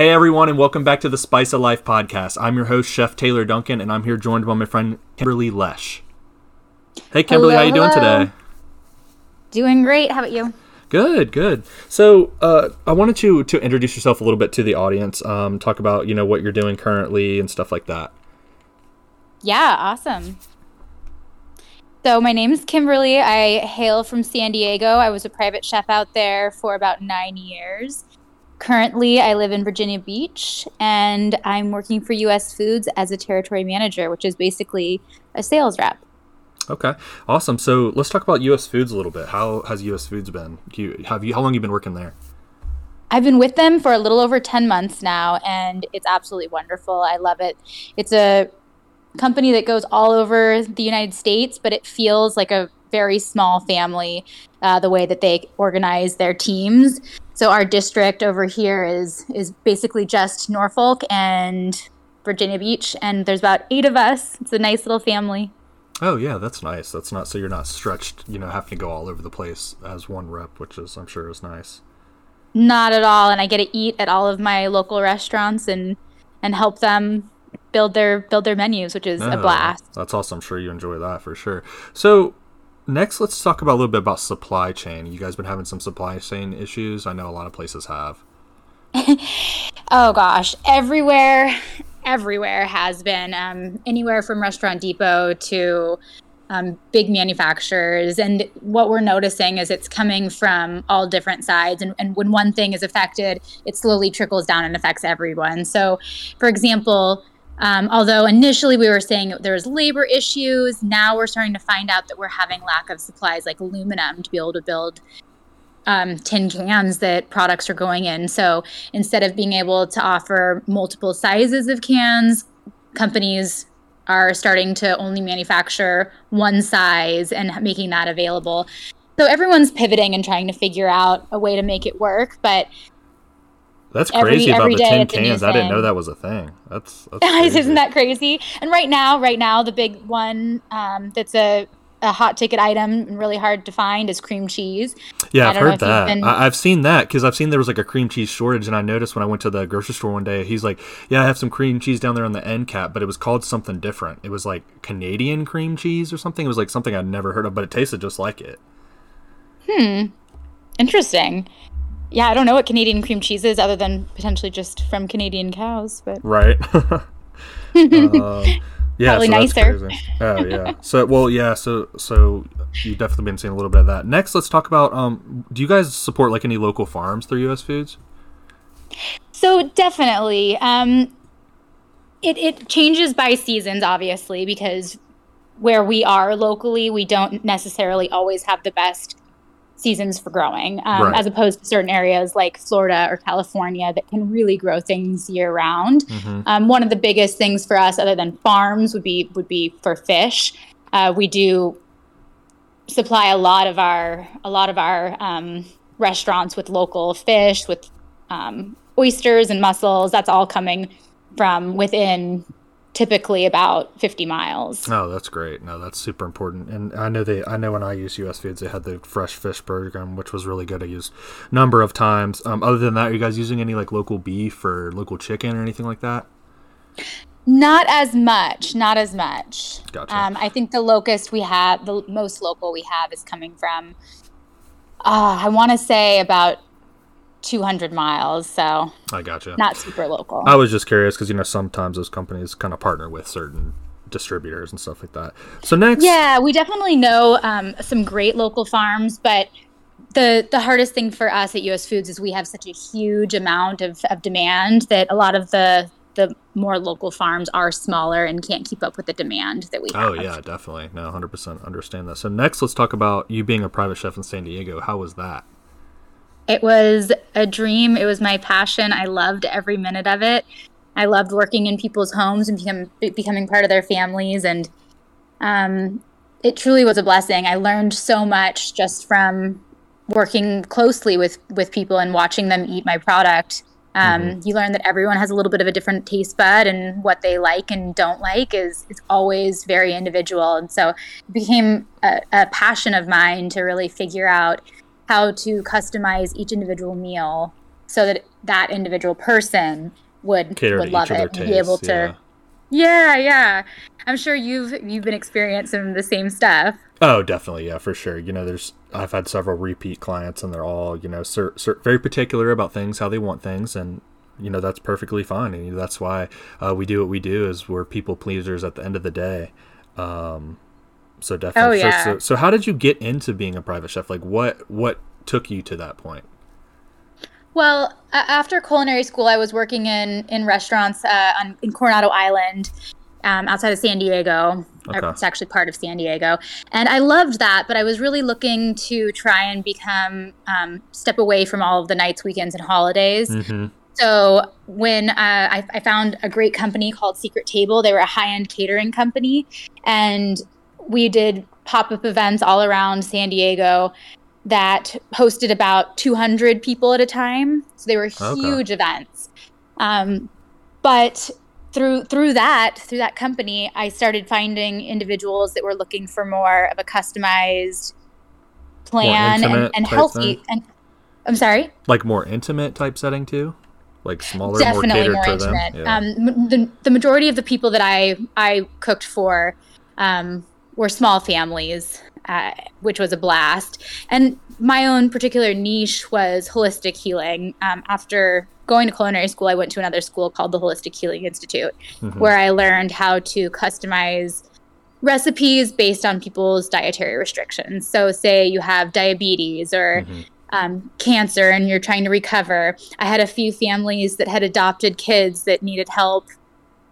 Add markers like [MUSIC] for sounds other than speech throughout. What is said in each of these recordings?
Hey everyone, and welcome back to the Spice of Life podcast. I'm your host, Chef Taylor Duncan, and I'm here joined by my friend Kimberley Lesh. Hey Kimberley, Hello, how you doing today? Doing great. How about you? Good, good. So, uh, I wanted you to introduce yourself a little bit to the audience. Um, talk about you know what you're doing currently and stuff like that. Yeah, awesome. So my name is Kimberley. I hail from San Diego. I was a private chef out there for about nine years. Currently, I live in Virginia Beach, and I'm working for U.S. Foods as a territory manager, which is basically a sales rep. Okay, awesome. So let's talk about U.S. Foods a little bit. How has U.S. Foods been? You, have you? How long have you been working there? I've been with them for a little over 10 months now, and it's absolutely wonderful. I love it. It's a company that goes all over the United States, but it feels like a very small family uh, the way that they organize their teams. So our district over here is is basically just Norfolk and Virginia Beach, and there's about eight of us. It's a nice little family. Oh yeah, that's nice. That's not so you're not stretched. You know, having to go all over the place as one rep, which is I'm sure is nice. Not at all, and I get to eat at all of my local restaurants and and help them build their build their menus, which is a Oh, blast. That's awesome. I'm sure you enjoy that for sure. So next, let's talk about a little bit about supply chain. You guys been having some supply chain issues. I know a lot of places have. [LAUGHS] Oh gosh, everywhere, everywhere has been um, anywhere from Restaurant Depot to um, big manufacturers. And what we're noticing is it's coming from all different sides. And, and when one thing is affected, it slowly trickles down and affects everyone. So, for example, um, although initially we were saying there was labor issues, now we're starting to find out that we're having lack of supplies like aluminum to be able to build um, tin cans that products are going in. So instead of being able to offer multiple sizes of cans, companies are starting to only manufacture one size and making that available. So everyone's pivoting and trying to figure out a way to make it work. But That's Every- crazy about every the tin it's a new cans. I didn't know that was a thing. That's, that's [LAUGHS] isn't that crazy? And right now, right now, the big one um, that's a, a hot ticket item and really hard to find is cream cheese. Yeah, I've heard that. been- I, I've seen that because I've seen there was like a cream cheese shortage, and I noticed when I went to the grocery store one day, he's like, "Yeah, I have some cream cheese down there on the end cap, but it was called something different. It was like Canadian cream cheese or something. It was like something I'd never heard of, but it tasted just like it." Hmm. Interesting. Yeah, I don't know what Canadian cream cheese is other than potentially just from Canadian cows, but Right. um, [LAUGHS] yeah, Probably so nicer. Oh yeah. So well, yeah. So so you've definitely been seeing a little bit of that. Next, let's talk about. Um, do you guys support like any local farms through U.S. Foods? So definitely, um, it it changes by seasons, obviously, because where we are locally, we don't necessarily always have the best seasons for growing, um, Right. as opposed to certain areas like Florida or California that can really grow things year round. Mm-hmm. Um, one of the biggest things for us, other than farms, would be would be for fish. Uh, we do supply a lot of our a lot of our um, restaurants with local fish, with um, oysters and mussels. That's all coming from within typically about 50 miles. Oh, that's great. No, that's super important. And I know they. I know when I used U.S. Foods, they had the fresh fish program, which was really good. I used a number of times. Um, other than that, are you guys using any like local beef or local chicken or anything like that? Not as much, not as much. Gotcha. Um, I think the locust we have, the most local we have, is coming from. Uh, I want to say about 200 miles, so I gotcha. not super local. I was just curious because you know sometimes those companies kind of partner with certain distributors and stuff like that. So next, Yeah, we definitely know um, some great local farms, but the the hardest thing for us at US Foods is we have such a huge amount of, of demand that a lot of the the more local farms are smaller and can't keep up with the demand that we have. Oh yeah, definitely. No, hundred percent understand that. So next, let's talk about you being a private chef in San Diego. How was that? It was a dream. It was my passion. I loved every minute of it. I loved working in people's homes and become, becoming part of their families. And um, it truly was a blessing. I learned so much just from working closely with, with people and watching them eat my product. Um, You learn that everyone has a little bit of a different taste bud, and what they like and don't like is, is always very individual. And so it became a, a passion of mine to really figure out how to customize each individual meal so that that individual person would Cater would love it and be able to yeah yeah i'm sure you've you've been experiencing the same stuff Oh, definitely, yeah, for sure. You know, there's I've had several repeat clients, and they're all you know cer- cer- very particular about things, how they want things, and you know that's perfectly fine. And that's why uh, we do what we do is we're people pleasers at the end of the day. Um, so definitely. Oh, yeah. So, so, so how did you get into being a private chef? Like, what what took you to that point? Well, after culinary school, I was working in in restaurants uh, on in Coronado Island, um, outside of San Diego. Okay. It's actually part of San Diego, and I loved that. But I was really looking to try and become um, step away from all of the nights, weekends, and holidays. Mm-hmm. So when uh, I, I found a great company called Secret Table, they were a high-end catering company, and we did pop-up events all around San Diego that hosted about 200 people at a time. So they were Okay. huge events. Um, but through through that through that company, I started finding individuals that were looking for more of a customized plan and, and healthy. thing? And I'm sorry. Like more intimate type setting too, like smaller, definitely more more, intimate. them. Yeah. Um, the, the majority of the people that I I cooked for um, were small families, uh, which was a blast. And my own particular niche was holistic healing. Um, after going to culinary school, I went to another school called the Holistic Healing Institute, Mhm. where I learned how to customize recipes based on people's dietary restrictions. So, say you have diabetes or Mhm. um, cancer and you're trying to recover. I had a few families that had adopted kids that needed help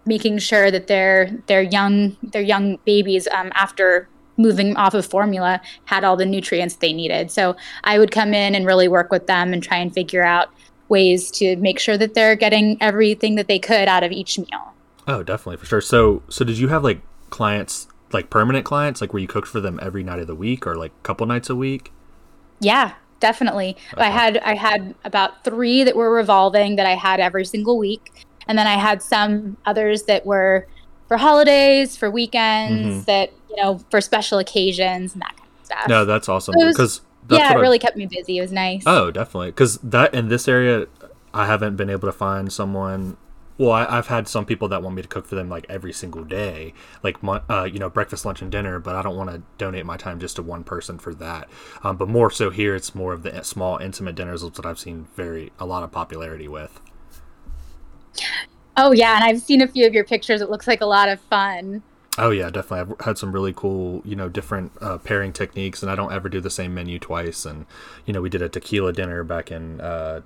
making sure that their their young their young babies um, after moving off of formula had all the nutrients they needed. So I would come in and really work with them and try and figure out ways to make sure that they're getting everything that they could out of each meal. Oh, definitely for sure. So, so did you have like clients, like permanent clients, like where you cooked for them every night of the week or like a couple nights a week? Yeah, definitely. I had I had about three that were revolving that I had every single week, and then I had some others that were for holidays, for weekends, Mhm. that you know for special occasions and that kind of stuff. No, that's awesome because yeah, it really kept me busy. It was nice. Oh, definitely. Because that in this area, I haven't been able to find someone. Well, I, I've had some people that want me to cook for them like every single day, like mon- uh, you know breakfast, lunch, and dinner. But I don't want to donate my time just to one person for that. Um, but more so here, it's more of the small, intimate dinners that I've seen very a lot of popularity with. Oh yeah, and I've seen a few of your pictures. It looks like a lot of fun. Oh yeah, definitely. I've had some really cool, you know, different uh, pairing techniques, and I don't ever do the same menu twice. And you know, we did a tequila dinner back in uh,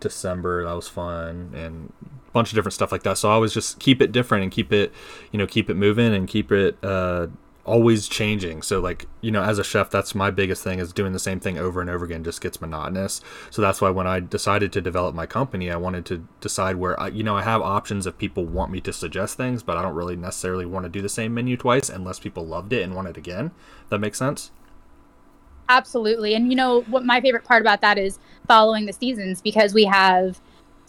December. That was fun, and a bunch of different stuff like that. So I always just keep it different and keep it, you know, keep it moving and keep it uh, always changing. So like, you know, as a chef, that's my biggest thing is doing the same thing over and over again just gets monotonous. So that's why when I decided to develop my company, I wanted to decide where I, you know, I have options if people want me to suggest things, but I don't really necessarily want to do the same menu twice unless people loved it and want it again. That makes sense. Absolutely. And you know what my favorite part about that is following the seasons because we have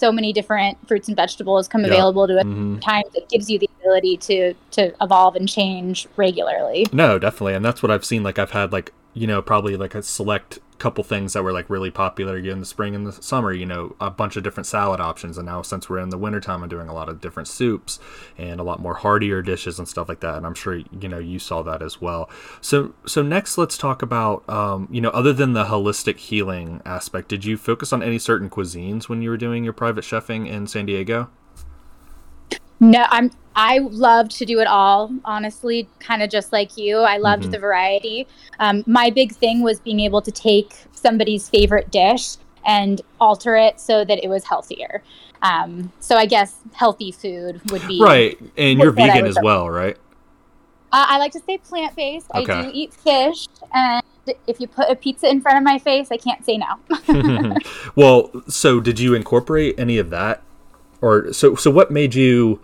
so many different fruits and vegetables come Yeah. available to us Mhm. times it gives you the ability to to evolve and change regularly. No, definitely, and that's what I've seen. Like I've had like you know probably like a select couple things that were like really popular in the spring and the summer. You know, a bunch of different salad options, and now since we're in the wintertime, I'm doing a lot of different soups and a lot more heartier dishes and stuff like that. And I'm sure you know you saw that as well. So so next, let's talk about um, you know other than the holistic healing aspect, did you focus on any certain cuisines when you were doing your private chefing in San Diego? No, I'm I loved to do it all, honestly, kind of just like you. I loved Mhm. the variety. Um, my big thing was being able to take somebody's favorite dish and alter it so that it was healthier. Um, so I guess healthy food would be Right, and you're vegan as well, right? Uh, I like to stay plant based. I do eat fish, and if you put a pizza in front of my face, I can't say no. [LAUGHS] [LAUGHS] well, so did you incorporate any of that, or so? So what made you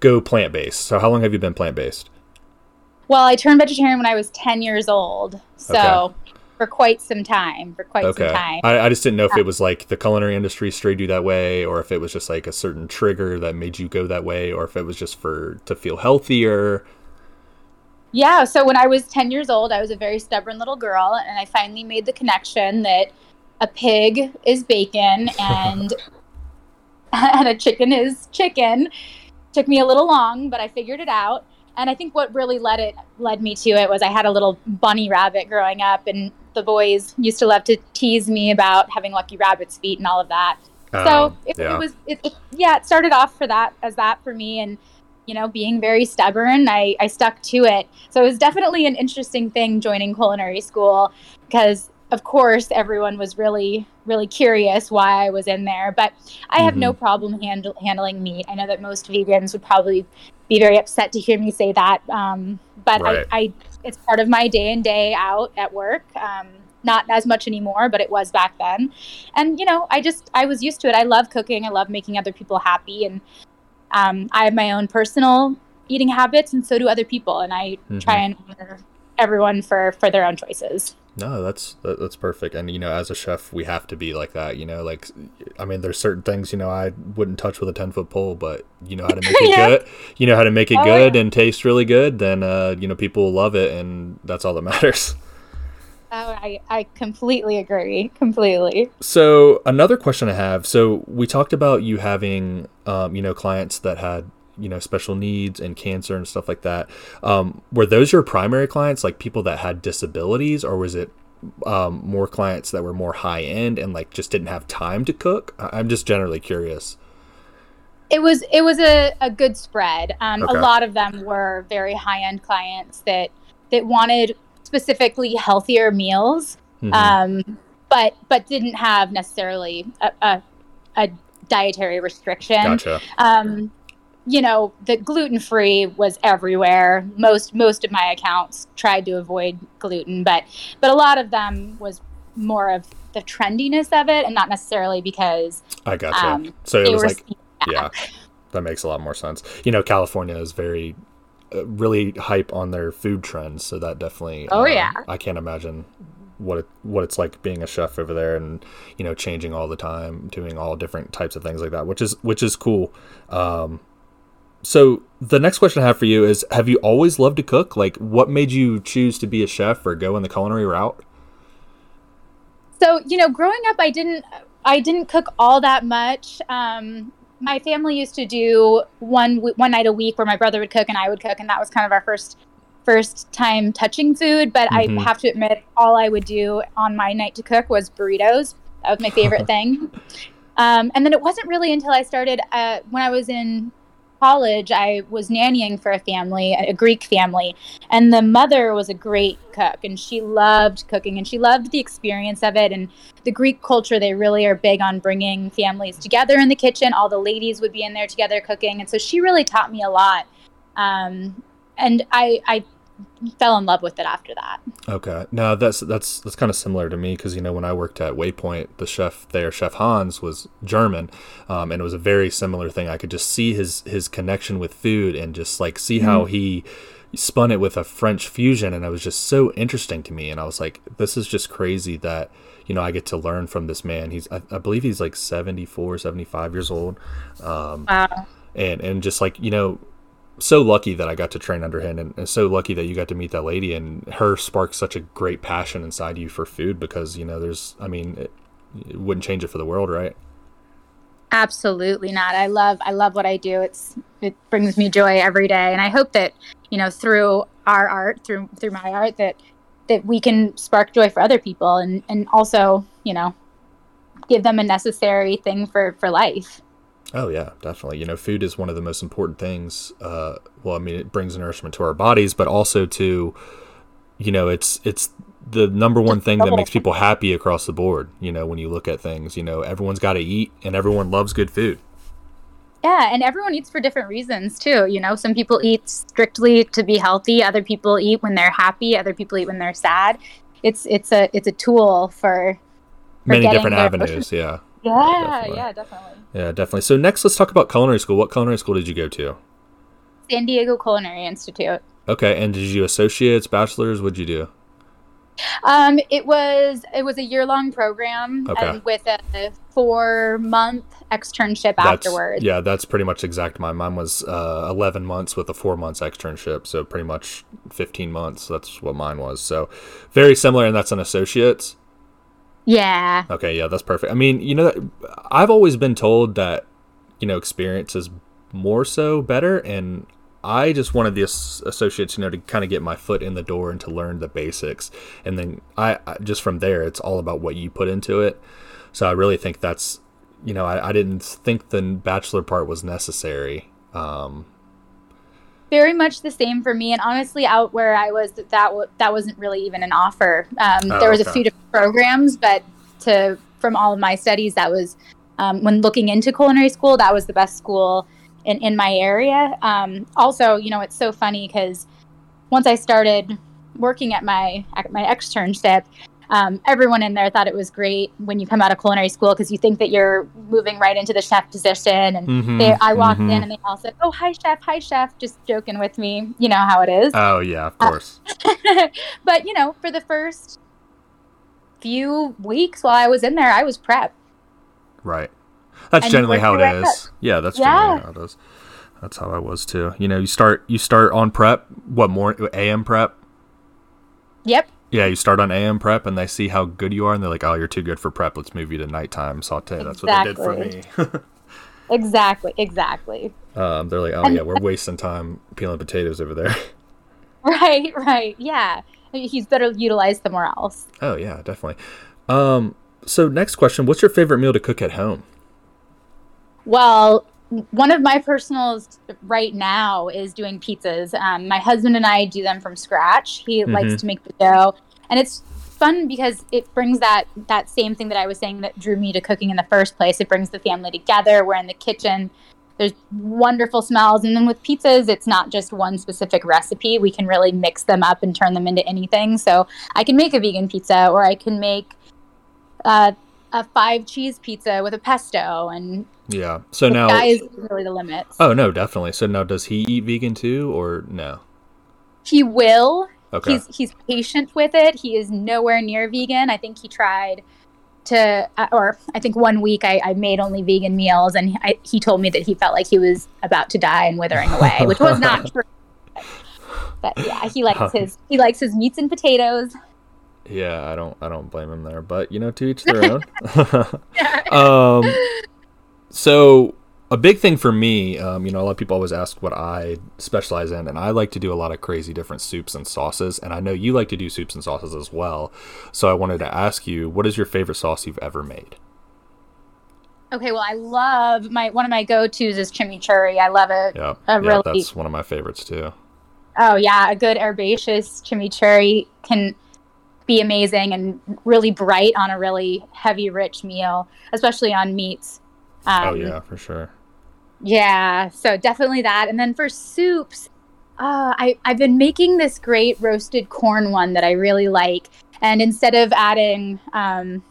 go plant based? So how long have you been plant based? well, I turned vegetarian when I was 10 years old, so Okay. for quite some time, for quite Okay, some time. I, I just didn't know if uh, it was like the culinary industry strayed you that way, or if it was just like a certain trigger that made you go that way, or if it was just for to feel healthier. Yeah, so when I was 10 years old, I was a very stubborn little girl, and I finally made the connection that a pig is bacon [LAUGHS] and [LAUGHS] and a chicken is chicken. Took me a little long, but I figured it out. And I think what really led it led me to it was I had a little bunny rabbit growing up, and the boys used to love to tease me about having lucky rabbit's feet and all of that. Oh, so it, yeah. it was, it, it- yeah, it started off for that as that for me, and you know, being very stubborn, I, I stuck to it. So it was definitely an interesting thing joining culinary school because, of course, everyone was really, really curious why I was in there. But I have no problem handle, handling meat. I know that most vegans would probably be very upset to hear me say that. Um, but Right. I, I, it's part of my day in, day out at work. Um, not as much anymore, but it was back then. And, you know, I just, I was used to it. I love cooking. I love making other people happy. And um, I have my own personal eating habits, and so do other people. And I try and honor everyone for for their own choices. No, that's that, that's perfect. And you know, as a chef, we have to be like that. You know, like I mean, there's certain things you know I wouldn't touch with a ten foot pole, but you know how to make it [LAUGHS] Yeah. good. You know how to make it Oh, good yeah. and taste really good. Then uh, you know people will love it, and that's all that [LAUGHS] matters. Oh, I I completely agree. Completely. So another question I have. So we talked about you having, um, you know, clients that had, you know, special needs and cancer and stuff like that. Um, were those your primary clients, like people that had disabilities, or was it um, more clients that were more high end and like just didn't have time to cook? I'm just generally curious. It was it was a, a good spread. Um, Okay. A lot of them were very high end clients that that wanted specifically healthier meals, Mhm. um, but but didn't have necessarily a, a, a dietary restriction. gotcha. You know, the gluten free was everywhere. Most most of my accounts tried to avoid gluten, but but a lot of them was more of the trendiness of it, and not necessarily because I gotcha. um, so it was like, yeah, that makes a lot more sense. You know, California is very, uh, really hype on their food trends, so that definitely. Oh, uh, yeah. I can't imagine what it, what it's like being a chef over there, and you know, changing all the time, doing all different types of things like that, which is which is cool. Um, so the next question I have for you is: Have you always loved to cook? Like, what made you choose to be a chef or go in the culinary route? So you know, growing up, I didn't I didn't cook all that much. Um, my family used to do one one night a week where my brother would cook and I would cook, and that was kind of our first first time touching food. But Mhm. I have to admit, all I would do on my night to cook was burritos. That was my favorite [LAUGHS] thing. Um, and then it wasn't really until I started uh, when I was in college. I was nannying for a family, a Greek family, and the mother was a great cook and she loved cooking and she loved the experience of it and the greek culture they really are big on bringing families together in the kitchen all the ladies would be in there together cooking and so she really taught me a lot um, and I, I fell in love with it after that Okay, no, that's that's that's kind of similar to me because you know when I worked at Waypoint, the chef there, Chef Hans, was German, um, and it was a very similar thing. I could just see his his connection with food and just like see how he spun it with a French fusion, and it was just so interesting to me. And I was like, this is just crazy that you know I get to learn from this man. He's I, I believe he's like 74, 75 years old, um, wow and and just like you know so lucky that I got to train under him and, and so lucky that you got to meet that lady and her sparked such a great passion inside you for food because you know there's I mean it, it wouldn't change it for the world right? Absolutely not. I love i love what i do. It's it brings me joy every day and i hope that you know through our art through through my art that that we can spark joy for other people and and also you know give them a necessary thing for for life oh yeah definitely. You know food is one of the most important things uh well I mean it brings nourishment to our bodies but also to you know it's it's the number one thing that makes people happy across the board you know when you look at things you know everyone's got to eat and everyone loves good food. Yeah and everyone eats for different reasons too you know some people eat strictly to be healthy other people eat when they're happy other people eat when they're sad. It's it's a it's a tool for, for many different avenues emotions- yeah yeah definitely. yeah definitely yeah definitely so next let's talk about culinary school what culinary school did you go to san diego culinary institute Okay, and did you associates, bachelors? What'd you do? Um, it was it was a year long program Okay. with a four month externship That's, afterwards. Yeah, that's pretty much exact. Mine, mine was uh, eleven months with a four months externship, so pretty much fifteen months. That's what mine was. So very similar, and that's an associates. Yeah. Okay, yeah, that's perfect. I mean, you know, I've always been told that you know experience is more so better, and I just wanted the associates, you know, to kind of get my foot in the door and to learn the basics, and then I just from there, it's all about what you put into it. So I really think that's, you know, I, I didn't think the bachelor part was necessary. Um, very much the same for me, and honestly, out where I was, that w- that wasn't really even an offer. Um, oh, there was okay. a few different programs, but to from all of my studies, that was um, when looking into culinary school, that was the best school in, in my area. Um, also, you know, it's so funny because once I started working at my at my externship, um, everyone in there thought it was great when you come out of culinary school because you think that you're moving right into the chef position. And mm-hmm, they, I walked mm-hmm. in and they all said, "Oh, hi chef, hi chef," just joking with me. You know how it is. Oh yeah, of course. Uh, [LAUGHS] but you know, for the first few weeks while I was in there, I was prep. Right. That's and generally how it is. Up. Yeah, that's yeah. generally how it is. That's how I was too. You know, you start you start on prep. What more AM prep? Yep. Yeah, you start on AM prep, and they see how good you are, and they're like, "Oh, you're too good for prep. Let's move you to nighttime saute." That's what they did for me. exactly. [LAUGHS] Exactly. Um, they're like, "Oh yeah, we're wasting time peeling potatoes over there." [LAUGHS] [LAUGHS] Right. Right. Yeah. He's better utilized somewhere else. Oh yeah, definitely. Um, so next question: What's your favorite meal to cook at home? Well, one of my personals right now is doing pizzas. Um, my husband and I do them from scratch. He mm-hmm. likes to make the dough, and it's fun because it brings that that same thing that I was saying that drew me to cooking in the first place. It brings the family together. We're in the kitchen. There's wonderful smells, and then with pizzas, it's not just one specific recipe. We can really mix them up and turn them into anything. So I can make a vegan pizza, or I can make uh, a five cheese pizza with a pesto and yeah. So now that is really the limit. Oh no definitely. So now does he eat vegan too or no? He will. Okay. he's he's patient with it. He is nowhere near vegan. I think he tried to uh, or i think one week i, I made only vegan meals and I, he told me that he felt like he was about to die and withering away which was not [LAUGHS] true. But yeah he likes his he likes his meats and potatoes yeah, I don't I don't blame him there, but you know, to each their own. [LAUGHS] [LAUGHS] um, so a big thing for me, um, you know, a lot of people always ask what I specialize in, and I like to do a lot of crazy different soups and sauces, and I know you like to do soups and sauces as well. So I wanted to ask you, what is your favorite sauce you've ever made? Okay, well, I love my one of my go tos is chimichurri. I love it. Yeah, yeah, really... that's one of my favorites too. Oh yeah, a good herbaceous chimichurri can be amazing and really bright on a really heavy, rich meal, especially on meats. Um, oh yeah, for sure. Yeah, so definitely that. And then for soups, uh, I I've been making this great roasted corn one that I really like. And instead of adding um,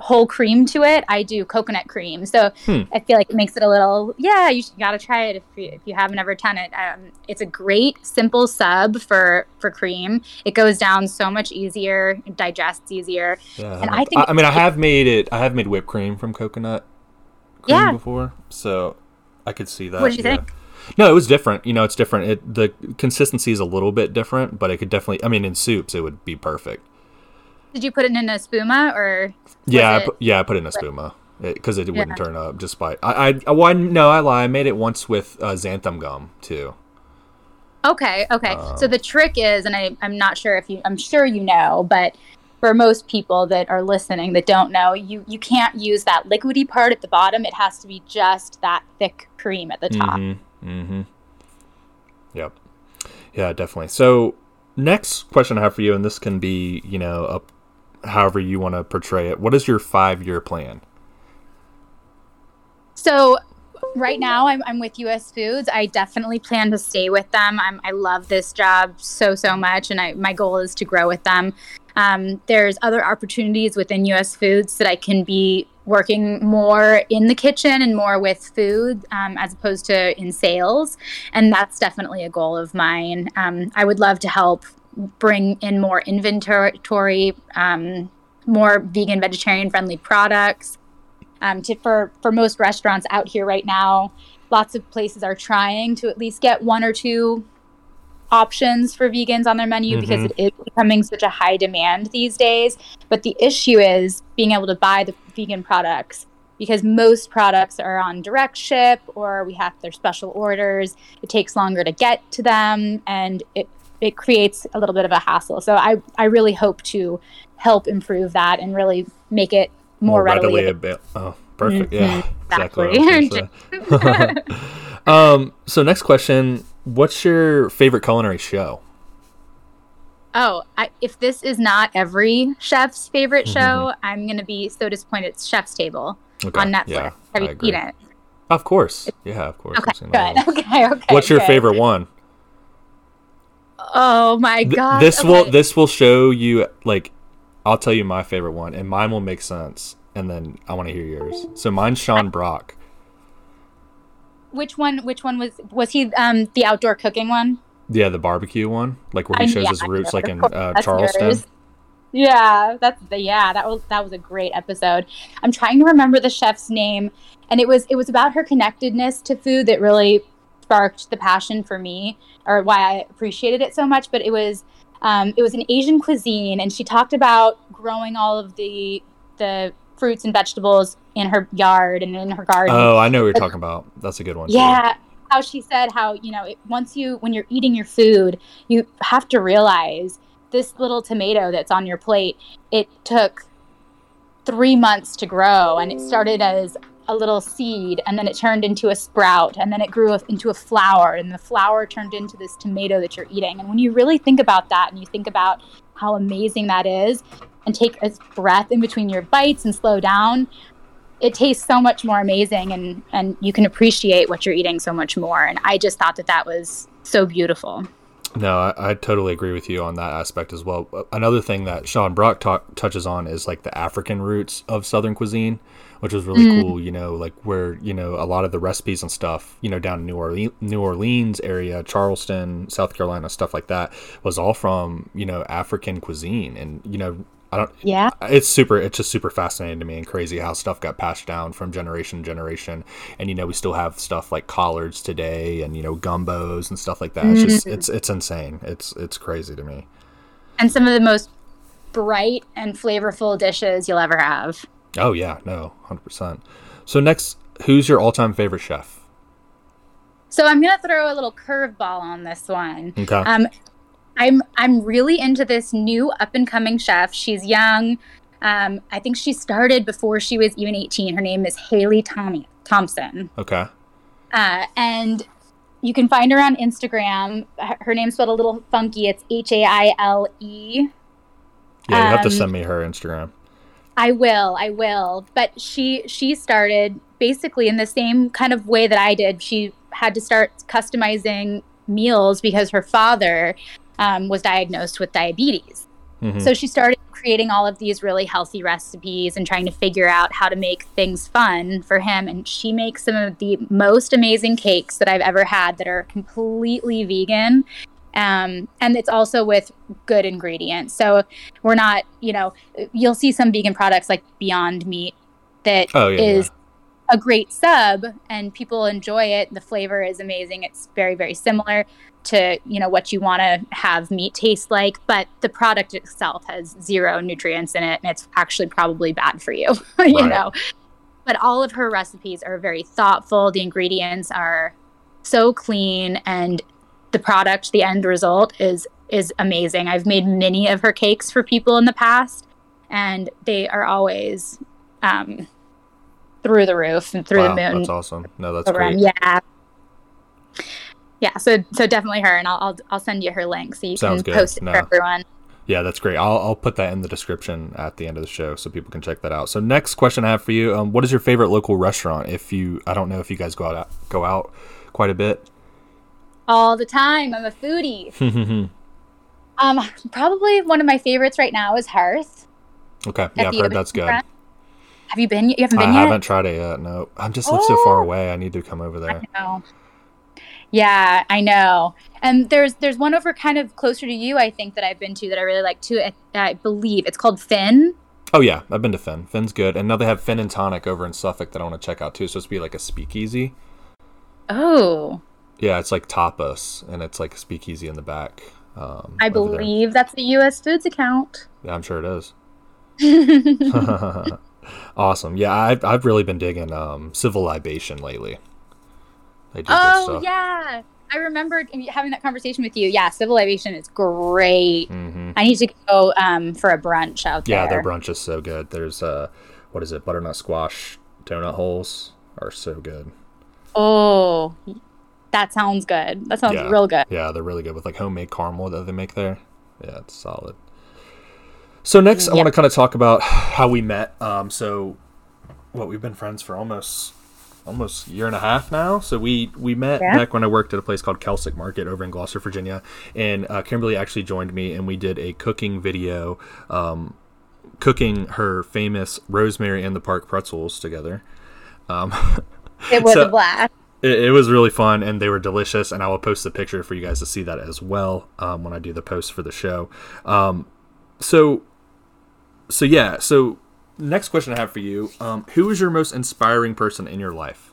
whole cream to it, I do coconut cream. So hmm. I feel like it makes it a little, yeah, you, got to try it if you, if you haven't ever done it. Um, it's a great, simple sub for, for cream. It goes down so much easier, it digests easier. And I think, I, I mean, I have made it, I have made whipped cream from coconut cream yeah. before. So I could see that. What do you yeah. think? No, it was different. You know, it's different. It the consistency is a little bit different, but it could definitely. I mean, in soups, it would be perfect. Did you put it in a spuma or? Yeah, I put, yeah, I put it in a spuma because it, it, wouldn't yeah. turn up. Despite I, I, well, no, I lie. I made it once with uh, xanthan gum too. Okay, okay. Um, so the trick is, and I, I'm not sure if you, I'm sure you know, but for most people that are listening that don't know, you you can't use that liquidy part at the bottom. It has to be just that thick cream at the top. Mm-hmm. mm-hmm. Yep. Yeah, definitely. So next question I have for you, and this can be, you know, up however you want to portray it. What is your five year plan? So right now I'm, I'm with US Foods. I definitely plan to stay with them. I'm, I love this job so, so much. And I, my goal is to grow with them. Um, there's other opportunities within US Foods that I can be working more in the kitchen and more with food um, as opposed to in sales. And that's definitely a goal of mine. Um, I would love to help bring in more inventory, um, more vegan, vegetarian friendly products. Um, to, for, for most restaurants out here right now, lots of places are trying to at least get one or two options for vegans on their menu mm-hmm. because it is becoming such a high demand these days. But the issue is being able to buy the vegan products because most products are on direct ship or we have their special orders. It takes longer to get to them and it it creates a little bit of a hassle. So I I really hope to help improve that and really make it more, more readily, readily available. Oh, perfect. Mm-hmm. Yeah, [LAUGHS] exactly. [LAUGHS] um, so next question: What's your favorite culinary show? Oh, I, if this is not every chef's favorite mm-hmm. show, I'm going to be so disappointed. It's Chef's Table okay. on Netflix. Yeah, Have you seen it? Of course. Yeah, of course. Okay, good. [LAUGHS] Okay, okay. What's your good. favorite one? Oh my god. Th- this okay. will this will show you like I'll tell you my favorite one and mine will make sense and then I want to hear yours. So mine's Sean Brock. Which one which one was was he um the outdoor cooking one? Yeah, the barbecue one, like where he shows yeah, his roots like in uh, Charleston. Yours. Yeah, that's the yeah, that was that was a great episode. I'm trying to remember the chef's name and it was it was about her connectedness to food that really sparked the passion for me or why I appreciated it so much. But it was um, it was an Asian cuisine, and she talked about growing all of the the fruits and vegetables in her yard and in her garden. Oh, I know what you're talking about. That's a good one. Yeah. Too. How she said how you know it, once you when you're eating your food, you have to realize this little tomato that's on your plate. It took three months to grow, and it started as a little seed and then it turned into a sprout and then it grew into a flower and the flower turned into this tomato that you're eating. And when you really think about that and you think about how amazing that is and take a breath in between your bites and slow down, it tastes so much more amazing and and you can appreciate what you're eating so much more. And I just thought that that was so beautiful. No, I, I, totally agree with you on that aspect as well. Another thing that Sean Brock ta- touches on is like the African roots of Southern cuisine which was really mm. cool. You know, like where you know a lot of the recipes and stuff, you know, down in New Orleans, New Orleans area, Charleston, South Carolina, stuff like that, was all from you know African cuisine, and you know. I don't. Yeah. It's super. It's just super fascinating to me and crazy how stuff got passed down from generation to generation. And you know, we still have stuff like collards today, and you know, gumbos and stuff like that. It's just, mm-hmm. it's it's insane. It's it's crazy to me. And some of the most bright and flavorful dishes you'll ever have. Oh yeah, no, hundred percent. So next, who's your all-time favorite chef? So I'm gonna throw a little curveball on this one. Okay. Um, I'm I'm really into this new up and coming chef. She's young. Um, I think she started before she was even 18. Her name is Haile Tommy Thompson. Okay. Uh, and you can find her on Instagram. Her name's spelled a little funky. It's H A I L E. Yeah, you have to um, send me her Instagram. I will, I will. But she she started basically in the same kind of way that I did. She had to start customizing meals because her father um, was diagnosed with diabetes. Mm-hmm. So she started creating all of these really healthy recipes and trying to figure out how to make things fun for him. And she makes some of the most amazing cakes that I've ever had that are completely vegan. Um, and it's also with good ingredients. So we're not, you know, you'll see some vegan products like Beyond Meat that oh, yeah, is yeah. a great sub and people enjoy it. The flavor is amazing. It's very, very similar to, you know, what you want to have meat taste like, but the product itself has zero nutrients in it and it's actually probably bad for you, [LAUGHS] you right. know. But all of her recipes are very thoughtful. The ingredients are so clean and the product, the end result is is amazing. I've made many of her cakes for people in the past, and they are always um, through the roof and through wow, the moon. That's awesome. No, that's great. Yeah. Yeah, so so definitely her, and I'll I'll, I'll send you her link so you Sounds can good. post it no. for everyone. Yeah, that's great. I'll, I'll put that in the description at the end of the show so people can check that out. So next question I have for you: um, What is your favorite local restaurant? If you, I don't know if you guys go out go out quite a bit all the time. I'm a foodie. [LAUGHS] um, probably one of my favorites right now is Hearth. Okay, yeah, I've heard that's good. Have you been? You haven't been yet? I yet? haven't tried it yet. No, I'm just live oh. so far oh. away. I need to come over there. I know. Yeah, I know. And there's there's one over kind of closer to you, I think, that I've been to that I really like too. I, I believe it's called Finn. Oh yeah, I've been to Finn. Finn's good, and now they have Finn and Tonic over in Suffolk that I want to check out too. So it's be like a speakeasy. Oh, Yeah, it's like tapas, and it's like a speakeasy in the back. Um, I believe that's the U.S. Foods account. Yeah, I'm sure it is. [LAUGHS] [LAUGHS] awesome. Yeah, I've I've really been digging um, civil libation lately. Oh yeah, I remember having that conversation with you. Yeah, Civil Aviation is great. hmm I need to go um, for a brunch out Yeah, there. Yeah, their brunch is so good. There's uh, what is it? Butternut squash donut holes are so good. Oh, that sounds good. That sounds Yeah. real good. Yeah, they're really good with like homemade caramel that they make there. Yeah, it's solid. So next, I want to kind of talk about how we met. Um, so what we've been friends for almost almost year and a half now. So we we met Yeah. back when I worked at a place called Kelsick Market over in Gloucester, Virginia, and uh, Kimberley actually joined me, and we did a cooking video, um, cooking her famous rosemary and the park pretzels together. Um, It was [LAUGHS] So- a blast. It, it was really fun and they were delicious and i will post the picture for you guys to see that as well um, when i do the post for the show um, so so yeah so next question i have for you um, who is your most inspiring person in your life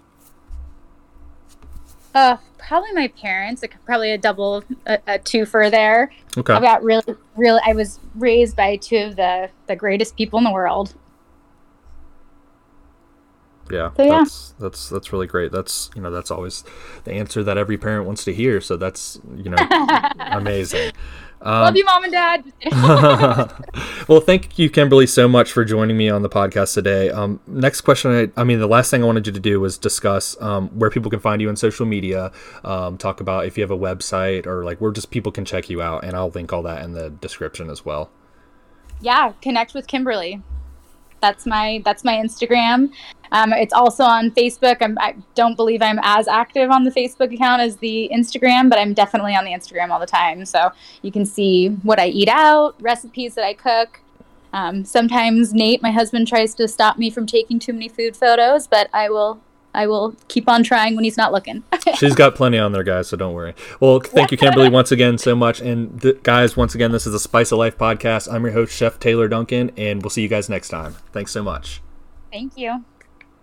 Uh, probably my parents. Probably a double, a, a twofer there. okay I've got really, really. I was raised by two of the the greatest people in the world. Yeah So, yeah. that's that's that's really great that's you know that's always the answer that every parent wants to hear so that's you know [LAUGHS] amazing Um, Love you, mom and dad. [LAUGHS] Well, thank you, Kimberley, so much for joining me on the podcast today. Um, next question, I, I mean, the last thing I wanted you to do was discuss um, where people can find you on social media, um, talk about if you have a website or like where just people can check you out, and I'll link all that in the description as well. yeah, connect with Kimberley. That's my that's my Instagram. Um, it's also on Facebook. I'm, I don't believe I'm as active on the Facebook account as the Instagram, but I'm definitely on the Instagram all the time. So you can see what I eat out, recipes that I cook. Um, sometimes Nate, my husband, tries to stop me from taking too many food photos, but I will I will keep on trying when he's not looking. [LAUGHS] She's got plenty on there, guys, so don't worry. Well, thank you, Kimberley, once again so much. And th- guys, once again, this is the Spice of Life podcast. I'm your host, Chef Taylor Duncan, and we'll see you guys next time. Thanks so much. Thank you.